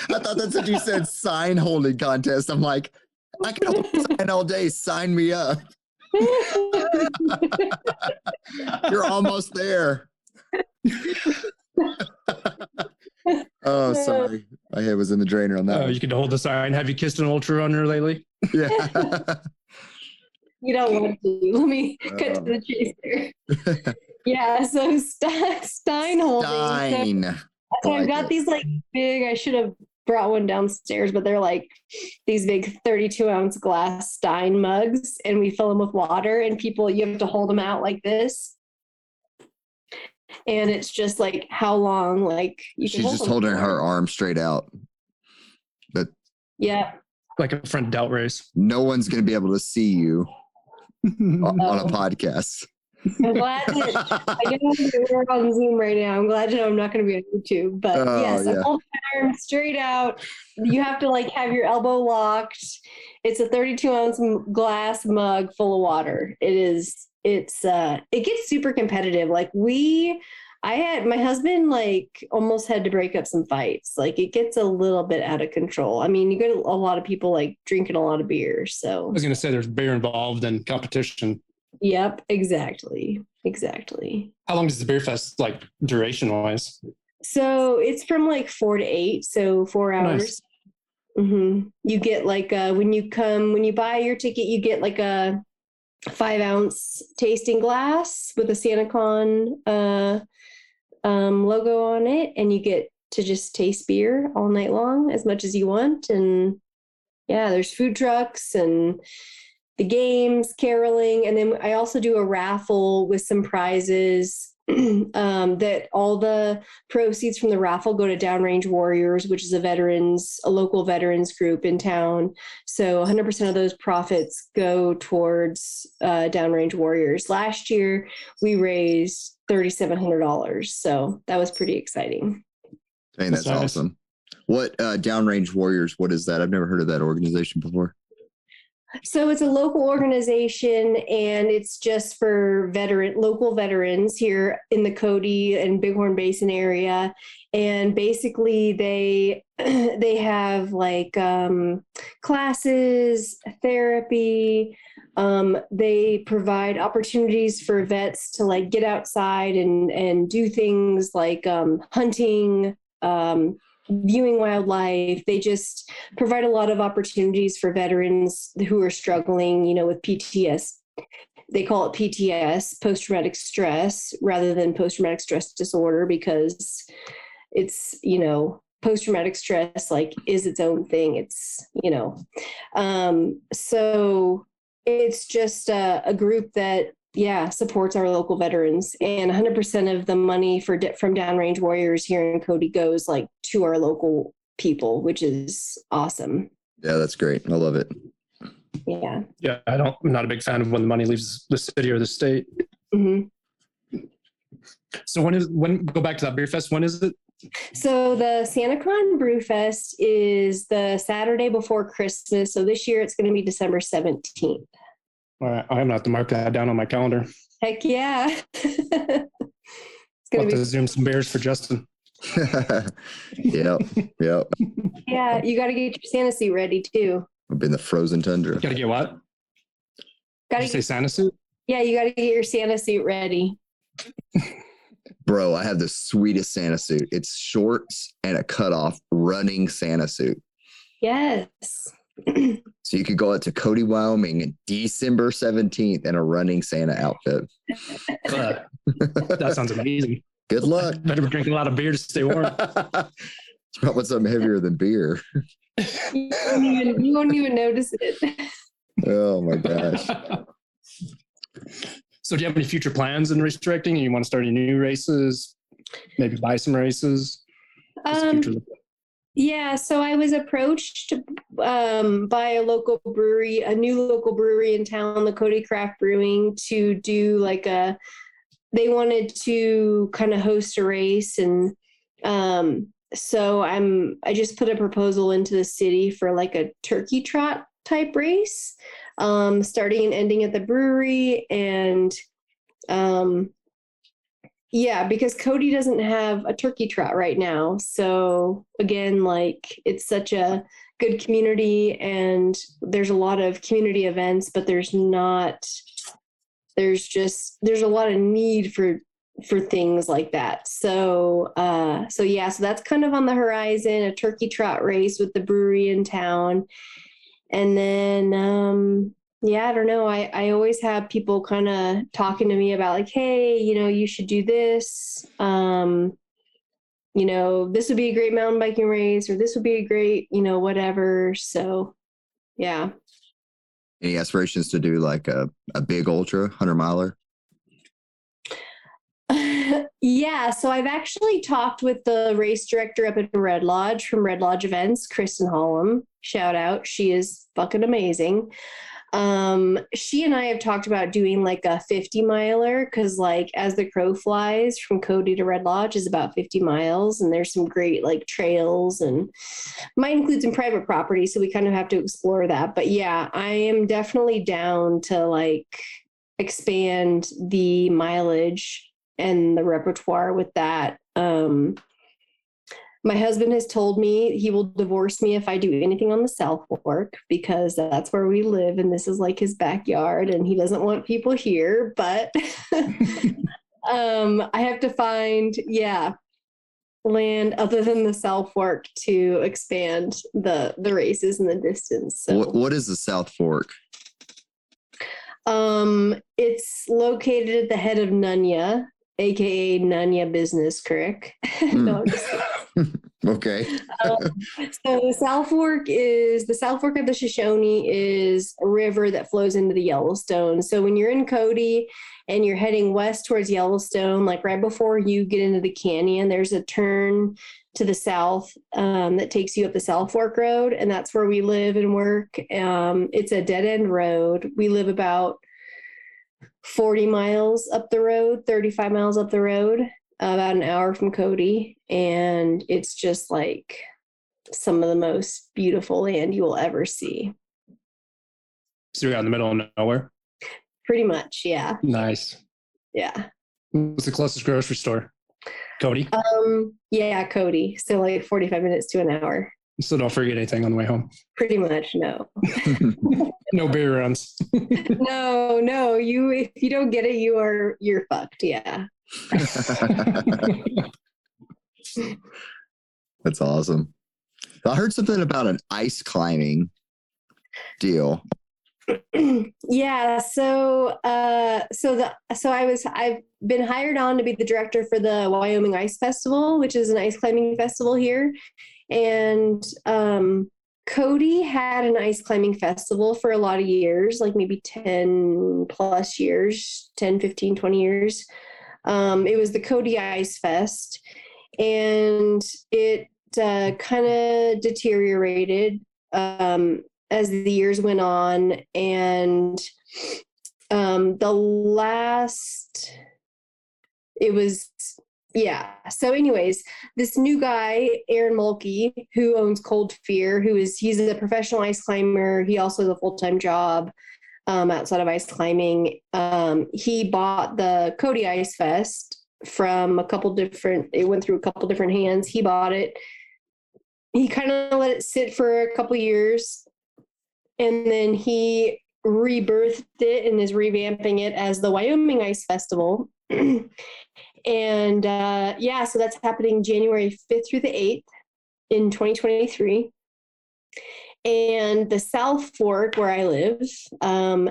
thought that's what you said. Sign holding contest. I'm like, I can hold sign all day. Sign me up. You're almost there. oh, sorry. My head was in the drainer on that. oh, one. you can hold the sign. Have you kissed an ultra runner lately? Yeah. you don't want to. Let me cut to the um, chase there. yeah, so Ste- Stein holding. Stein. So I I've got it. these like big, I should have brought one downstairs, but they're like these big 32 ounce glass Stein mugs, and we fill them with water, and people, you have to hold them out like this. And it's just like how long, like you She's hold just them holding for. her arm straight out. but Yeah. Like a front delt race. No one's going to be able to see you o- on a podcast. I'm glad that I know we're on Zoom right now. I'm glad to know I'm not going to be on YouTube. But Oh, yes, yeah. Hold my arm straight out. You have to like have your elbow locked. It's a 32 ounce glass mug full of water. It is. It's. uh It gets super competitive. Like we. I had my husband like almost had to break up some fights. Like it gets a little bit out of control. I mean, you get a lot of people like drinking a lot of beer. So I was going to say there's beer involved and competition. yep, exactly. Exactly. How long does the beer fest like duration wise? So it's from like four to eight, so four hours. Nice. hmm You get like uh, when you come when you buy your ticket, you get like a five ounce tasting glass with a SantaCon uh, um, logo on it, and you get to just taste beer all night long as much as you want. And yeah, there's food trucks and the games, caroling, and then I also do a raffle with some prizes. um, that all the proceeds from the raffle go to Downrange Warriors, which is a veterans, a local veterans group in town. So 100% of those profits go towards uh, Downrange Warriors. Last year, we raised $3,700. So that was pretty exciting. Dang, that's That's nice. awesome. What uh, Downrange Warriors? What is that? I've never heard of that organization before. So it's a local organization and it's just for veteran local veterans here in the Cody and Bighorn Basin area. And basically they they have like um, classes, therapy. Um, they provide opportunities for vets to like get outside and and do things like um, hunting, um, viewing wildlife. They just provide a lot of opportunities for veterans who are struggling, you know, with PTS. They call it PTS, post traumatic stress, rather than post traumatic stress disorder, because it's, you know, post traumatic stress like is its own thing. It's you know, um, so it's just a, a group that yeah supports our local veterans. And 100% of the money for from downrange warriors here in cody goes like to our local people which is awesome. Yeah that's great. I love it. Yeah. Yeah i don't i'm not a big fan of when the money leaves the city or the state. Mm-hmm. so when is when go back to that beer fest when is it? So the SantaCon Brew Fest is the Saturday before Christmas. So this year it's going to be December 17th. All right, I'm gonna have to mark that down on my calendar. Heck yeah! it's gonna I'll be- to zoom some bears for Justin. yep, yep. Yeah, you got to get your Santa suit ready too. I've been the frozen tundra. Got to get what? Got to say Santa suit. Yeah, you got to get your Santa suit ready. Bro, I have the sweetest Santa suit. It's shorts and a cutoff running Santa suit. Yes. so you could go out to Cody, Wyoming, December 17th in a running Santa outfit. Uh, that sounds amazing. Good luck. Better be drinking a lot of beer to stay warm. Probably something heavier than beer. you, won't even, you won't even notice it. Oh my gosh. So do you have any future plans in race directing? You want to start any new races? Maybe buy some races? Um, yeah, so I was approached um, by a local brewery, a new local brewery in town, the Cody Craft Brewing, to do like a. They wanted to kind of host a race, and um, so I'm. I just put a proposal into the city for like a turkey trot type race, um, starting and ending at the brewery, and um, yeah, because Cody doesn't have a turkey trot right now. So again, like it's such a good community and there's a lot of community events, but there's not there's just there's a lot of need for for things like that. So uh so yeah, so that's kind of on the horizon, a turkey trot race with the brewery in town. And then um yeah i don't know. I i always have people kind of talking to me about like hey you know you should do this um you know this would be a great mountain biking race or this would be a great you know whatever. So yeah. Any aspirations to do like a, a big ultra 100 miler? Yeah so i've actually talked with the race director up at red lodge from red lodge events kristen hollum. Shout out. She is fucking amazing um she and i have talked about doing like a 50 miler because like as the crow flies from cody to red lodge is about 50 miles and there's some great like trails and mine includes some private property so we kind of have to explore that. But yeah i am definitely down to like expand the mileage and the repertoire with that. Um my husband has told me he will divorce me if I do anything on the South Fork because that's where we live and this is like his backyard and he doesn't want people here. But um, I have to find, yeah, land other than the South Fork to expand the the races and the distance. So. What, what is the South Fork? Um, it's located at the head of Nunya, aka Nunya Business Creek. Mm. okay. um, so the South Fork is the South Fork of the Shoshone is a river that flows into the Yellowstone. So when you're in Cody and you're heading west towards Yellowstone, like right before you get into the canyon, there's a turn to the south um, that takes you up the South Fork Road, and that's where we live and work. Um, it's a dead end road. We live about 40 miles up the road, 35 miles up the road about an hour from Cody, and it's just like some of the most beautiful land you will ever see. So you're out in the middle of nowhere? Pretty much, yeah. Nice. Yeah. What's the closest grocery store? Cody? Um, yeah, Cody. So like 45 minutes to an hour. So don't forget anything on the way home. Pretty much, no. no beer runs. no, no. You if you don't get it, you are you're fucked. Yeah. That's awesome. I heard something about an ice climbing deal. yeah, so uh so the so I was I've been hired on to be the director for the Wyoming Ice Festival, which is an ice climbing festival here. And um Cody had an ice climbing festival for a lot of years, like maybe 10 plus years, 10, 15, 20 years. Um, it was the Cody Ice Fest, and it uh, kind of deteriorated um, as the years went on. And um, the last, it was yeah. So, anyways, this new guy, Aaron Mulkey, who owns Cold Fear, who is he's a professional ice climber. He also has a full time job um, outside of ice climbing. Um, he bought the Cody Ice Fest from a couple different. It went through a couple different hands. He bought it. He kind of let it sit for a couple years, and then he rebirthed it and is revamping it as the Wyoming Ice Festival. And uh, yeah, so that's happening January 5th through the 8th in 2023. And the South Fork, where I live, um,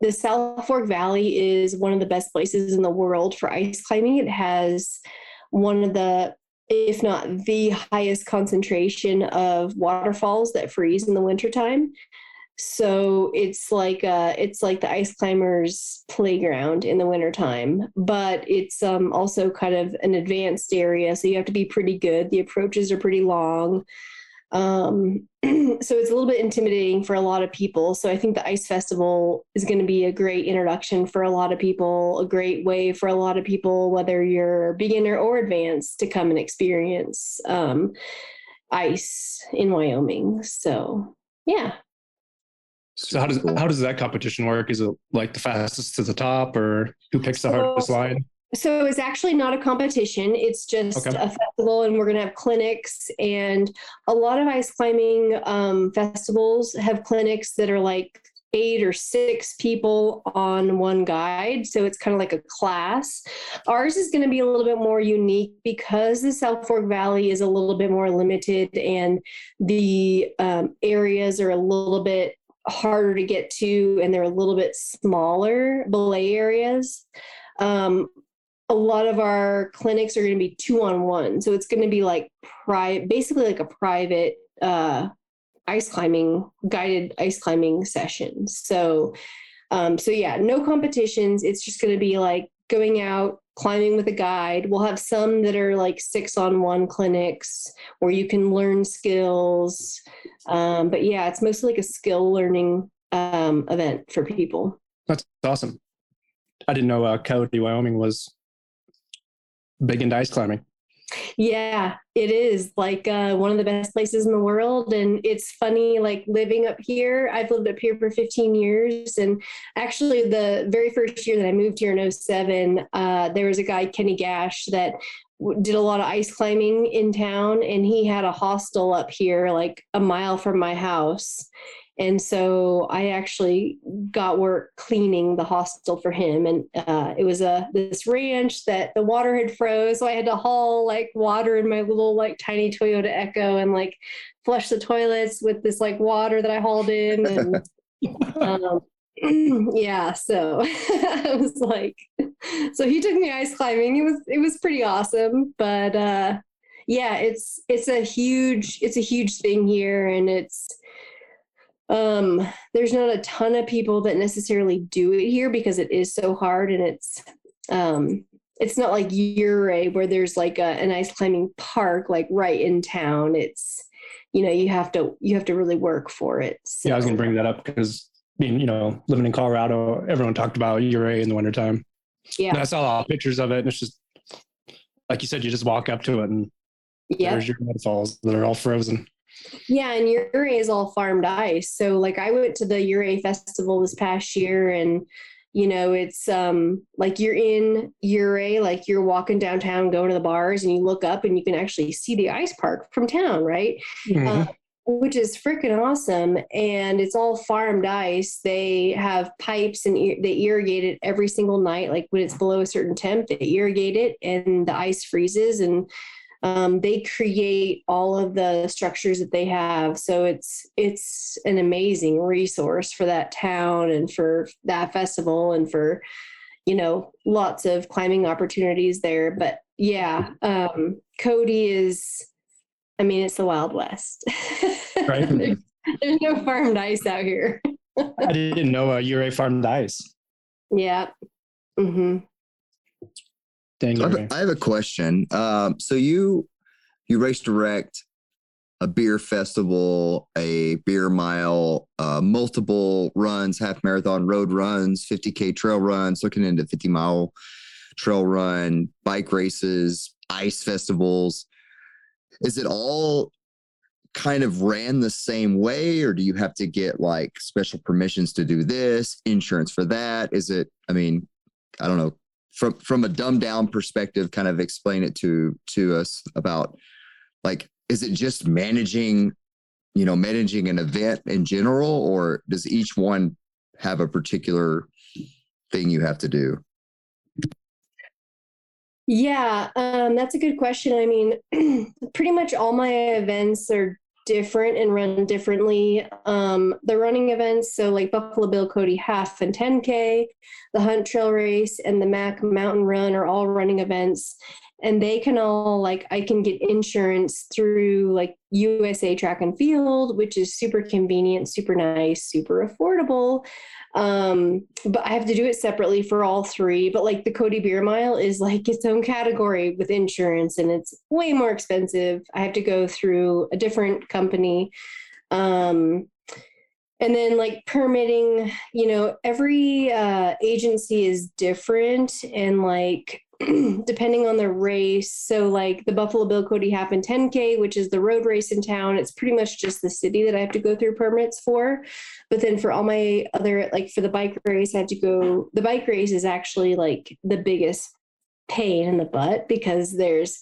the South Fork Valley is one of the best places in the world for ice climbing. It has one of the, if not the highest concentration of waterfalls that freeze in the wintertime so it's like uh it's like the ice climbers playground in the wintertime but it's um also kind of an advanced area so you have to be pretty good. The approaches are pretty long. Um so it's a little bit intimidating for a lot of people. So i think the ice festival is going to be a great introduction for a lot of people a great way for a lot of people whether you're beginner or advanced to come and experience um ice in wyoming. So yeah so how does how does that competition work? Is it like the fastest to the top, or who picks the hardest line? So it's actually not a competition. It's just okay. a festival, and we're going to have clinics. And a lot of ice climbing um, festivals have clinics that are like eight or six people on one guide. So it's kind of like a class. Ours is going to be a little bit more unique because the South Fork Valley is a little bit more limited and the um, areas are a little bit harder to get to and they're a little bit smaller belay areas. Um, a lot of our clinics are going to be two on one. So it's going to be like private, basically like a private uh, ice climbing, guided ice climbing session. So, um, so yeah, no competitions. It's just going to be like going out, climbing with a guide. We'll have some that are like six on one clinics where you can learn skills. Um, but yeah, it's mostly like a skill learning um, event for people. That's awesome. I didn't know uh, Cody, Wyoming was big into ice climbing. Yeah, it is like uh, one of the best places in the world. And it's funny, like living up here. I've lived up here for 15 years. And actually, the very first year that I moved here in 07, uh, there was a guy, Kenny Gash, that did a lot of ice climbing in town. And he had a hostel up here, like a mile from my house. And so I actually got work cleaning the hostel for him. And uh, it was a this ranch that the water had froze. So I had to haul like water in my little like tiny Toyota Echo and like flush the toilets with this like water that I hauled in. And um, yeah, so I was like, so he took me ice climbing. It was it was pretty awesome. But uh yeah, it's it's a huge it's a huge thing here and it's um, there's not a ton of people that necessarily do it here because it is so hard and it's um, it's not like Ouray where there's like a, an ice climbing park like right in town. It's you know you have to you have to really work for it. So. Yeah, I was gonna bring that up because being you know living in Colorado, everyone talked about Ouray in the wintertime. Yeah, and I saw all pictures of it, and it's just like you said, you just walk up to it and there's your waterfalls that are all frozen. Yeah, and Ouray is all farmed ice. So like I went to the Ouray festival this past year and you know, it's um like you're in Ouray, like you're walking downtown, going to the bars, and you look up and you can actually see the ice park from town, right? Mm-hmm. Uh, which is freaking awesome. And it's all farmed ice. They have pipes and they irrigate it every single night. Like when it's below a certain temp, they irrigate it and the ice freezes and um, they create all of the structures that they have. So it's it's an amazing resource for that town and for that festival and for you know lots of climbing opportunities there. But yeah um, cody is i mean it's the wild west. Right. there's, there's no farmed ice out here. I didn't know uh, Ouray farmed ice. yeah. Hmm I have, I have a question. Um, so you you race direct a beer festival, a beer mile, uh, multiple runs, half marathon, road runs, 50k trail runs, looking into 50 mile trail run, bike races, ice festivals. Is it all kind of ran the same way, or do you have to get like special permissions to do this, insurance for that? Is it? I mean, I don't know from from a dumbed down perspective kind of explain it to to us about like is it just managing you know managing an event in general or does each one have a particular thing you have to do Yeah, um, that's a good question. I mean, pretty much all my events are different and run differently. Um, the running events, so like Buffalo Bill Cody half and 10K, the Hunt Trail Race, and the Mac Mountain Run are all running events. And they can all, like, I can get insurance through like USA Track and Field, which is super convenient, super nice, super affordable. Um but i have to do it separately for all three. But like the cody beer mile is like its own category with insurance and it's way more expensive. I have to go through a different company. Um and then like permitting you know every uh agency is different. And like depending on the race. So like the buffalo bill cody happened 10k which is the road race in town. It's pretty much just the city that i have to go through permits for. But then for all my other like for the bike race i have to go the bike race is actually like the biggest pain in the butt because there's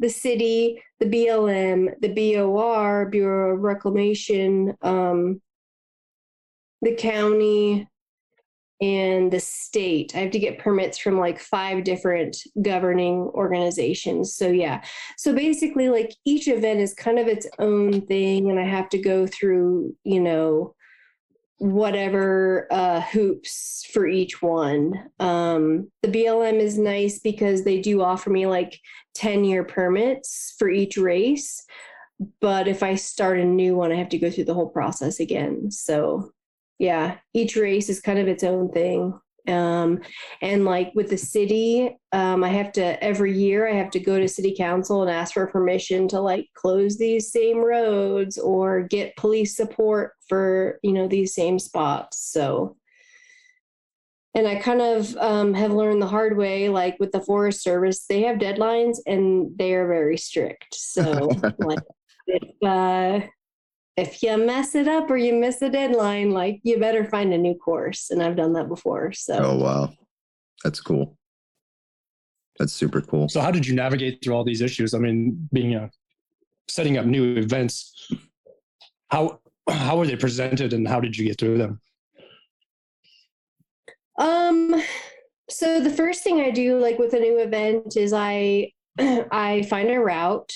the city the blm the bor bureau of reclamation um, the county and the state i have to get permits from like five different governing organizations so yeah so basically like each event is kind of its own thing and i have to go through you know whatever uh, hoops for each one. Um, the BLM is nice because they do offer me like 10 year permits for each race. But if I start a new one, I have to go through the whole process again. So, yeah, each race is kind of its own thing. Um, and like with the city, um, I have to every year I have to go to city council and ask for permission to like close these same roads or get police support for you know these same spots. So, and I kind of um, have learned the hard way, like with the Forest Service, they have deadlines and they are very strict. So, like if uh, if you mess it up or you miss a deadline, like you better find a new course. And I've done that before. So oh wow that's cool that's super cool So how did you navigate through all these issues? I mean, being a setting up new events, how how were they presented and how did you get through them? Um, so the first thing I do, like with a new event, is I I find a route,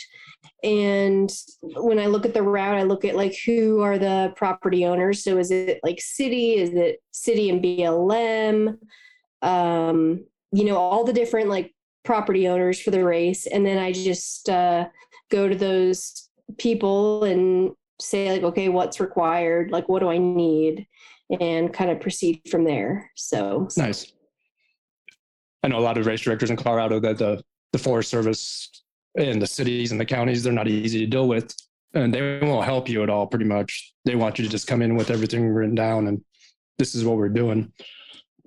and when I look at the route, I look at like who are the property owners. So is it like city? Is it city and BLM? Um, you know, all the different like property owners for the race, and then I just uh, go to those people and say like, okay, what's required? Like, what do I need? and kind of proceed from there. So Nice. I know a lot of race directors in Colorado that the the Forest Service and the cities and the counties they're not easy to deal with, and they won't help you at all. Pretty much, they want you to just come in with everything written down, and this is what we're doing.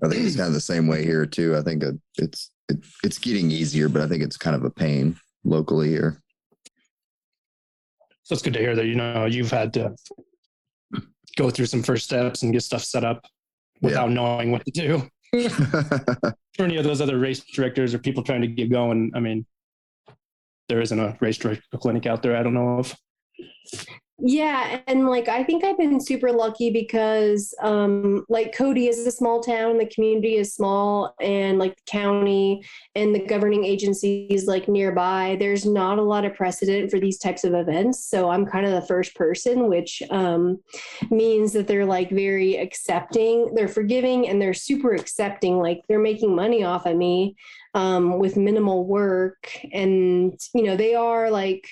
i think it's kind of the same way here too i think it's it, it's getting easier but i think it's kind of a pain locally here So it's good to hear that you know you've had to go through some first steps and get stuff set up without knowing what to do. For any of those other race directors or people trying to get going, I mean, there isn't a race director clinic out there. I don't know of. Yeah, and like I think I've been super lucky because um like Cody is a small town, the community is small and like the county and the governing agencies like nearby, there's not a lot of precedent for these types of events. So I'm kind of the first person, which um means that they're like very accepting, they're forgiving and they're super accepting like they're making money off of me um with minimal work and you know, they are like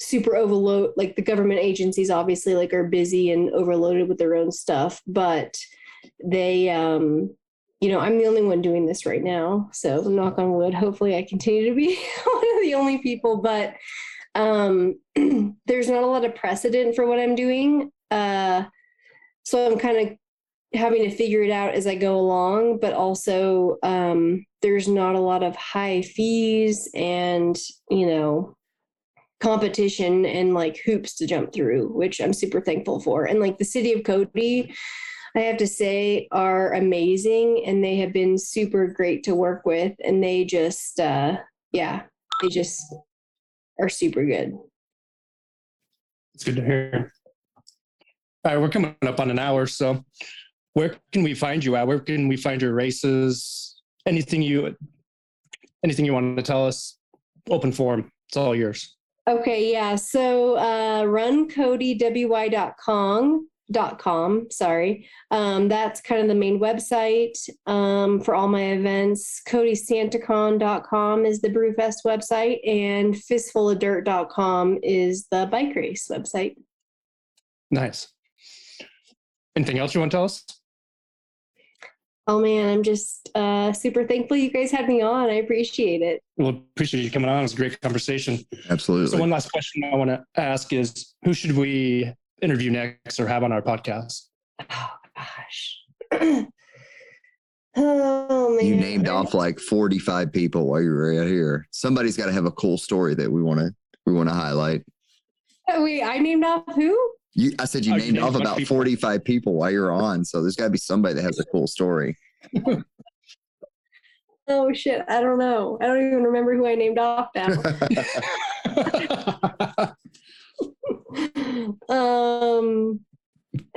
super overload like the government agencies obviously like are busy and overloaded with their own stuff but they um you know i'm the only one doing this right now so knock on wood hopefully i continue to be one of the only people but um there's not a lot of precedent for what i'm doing uh so i'm kind of having to figure it out as i go along but also um there's not a lot of high fees and you know competition and like hoops to jump through, which I'm super thankful for. And like the city of Cody, I have to say, are amazing and they have been super great to work with. And they just, uh, yeah, they just are super good. It's good to hear. All right, we're coming up on an hour. So where can we find you at? Where can we find your races? Anything you anything you want to tell us? Open forum. It's all yours. Okay, yeah. So uh, runcodywy.com dot com sorry. Um, that's kind of the main website um, for all my events. codysantacon.com is the brewfest website and fistfulofdirt.com is the bike race website. Nice. Anything else you want to tell us Oh man, I'm just uh, super thankful you guys had me on. I appreciate it. Well, appreciate you coming on. It was a great conversation. Absolutely. So one last question I want to ask is who should we interview next or have on our podcast? Oh gosh. oh man. You named off like 45 people while you were out here. Somebody's got to have a cool story that we want to we want to highlight. Oh, wait, I named off who? You, I said you Oh, you named named off a bunch of about people. 45 people while you're on. So there's got to be somebody that has a cool story. Oh shit, I don't know. I don't even remember who I named off now. um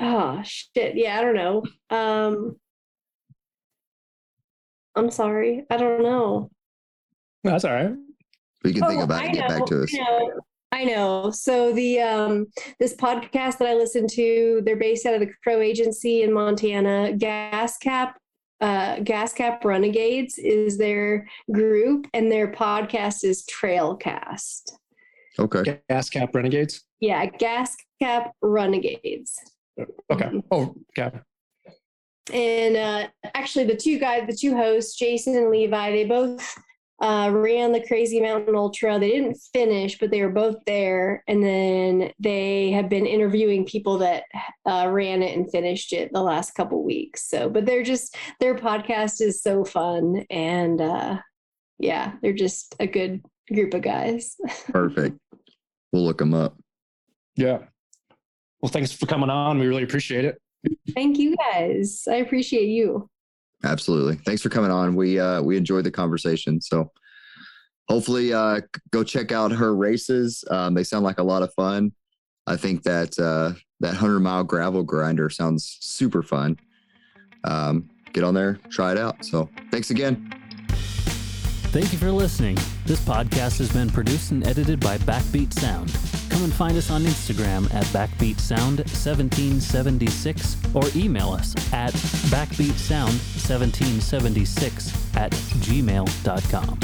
oh shit. Yeah, I don't know. Um I'm sorry. I don't know. That's all right. we can think Oh, about it and get back to us. I know. So the um this podcast that I listen to, they're based out of the Crow Agency in Montana. Gas Cap, uh, Gas Cap Renegades is their group, and their podcast is Trailcast. Okay. Gas cap renegades. Yeah, Gas Cap Renegades. Okay. Oh, okay. And uh, actually, the two guys, the two hosts, Jason and Levi, they both uh, ran the Crazy Mountain Ultra. They didn't finish, but they were both there. And then they have been interviewing people that uh, ran it and finished it the last couple weeks. So, but they're just their podcast is so fun, and uh, yeah, they're just a good group of guys. Perfect. We'll look them up. Yeah. Well, thanks for coming on. We really appreciate it. Thank you guys. I appreciate you. Absolutely. Thanks for coming on. We uh we enjoyed the conversation. So hopefully uh go check out her races. Um, they sound like a lot of fun. I think that uh that hundred mile gravel grinder sounds super fun. Um, get on there, try it out. So thanks again. Thank you for listening. This podcast has been produced and edited by Backbeat Sound. Come and find us on Instagram at Backbeat Sound 1776 or email us at backbeatsound1776 at gmail.com.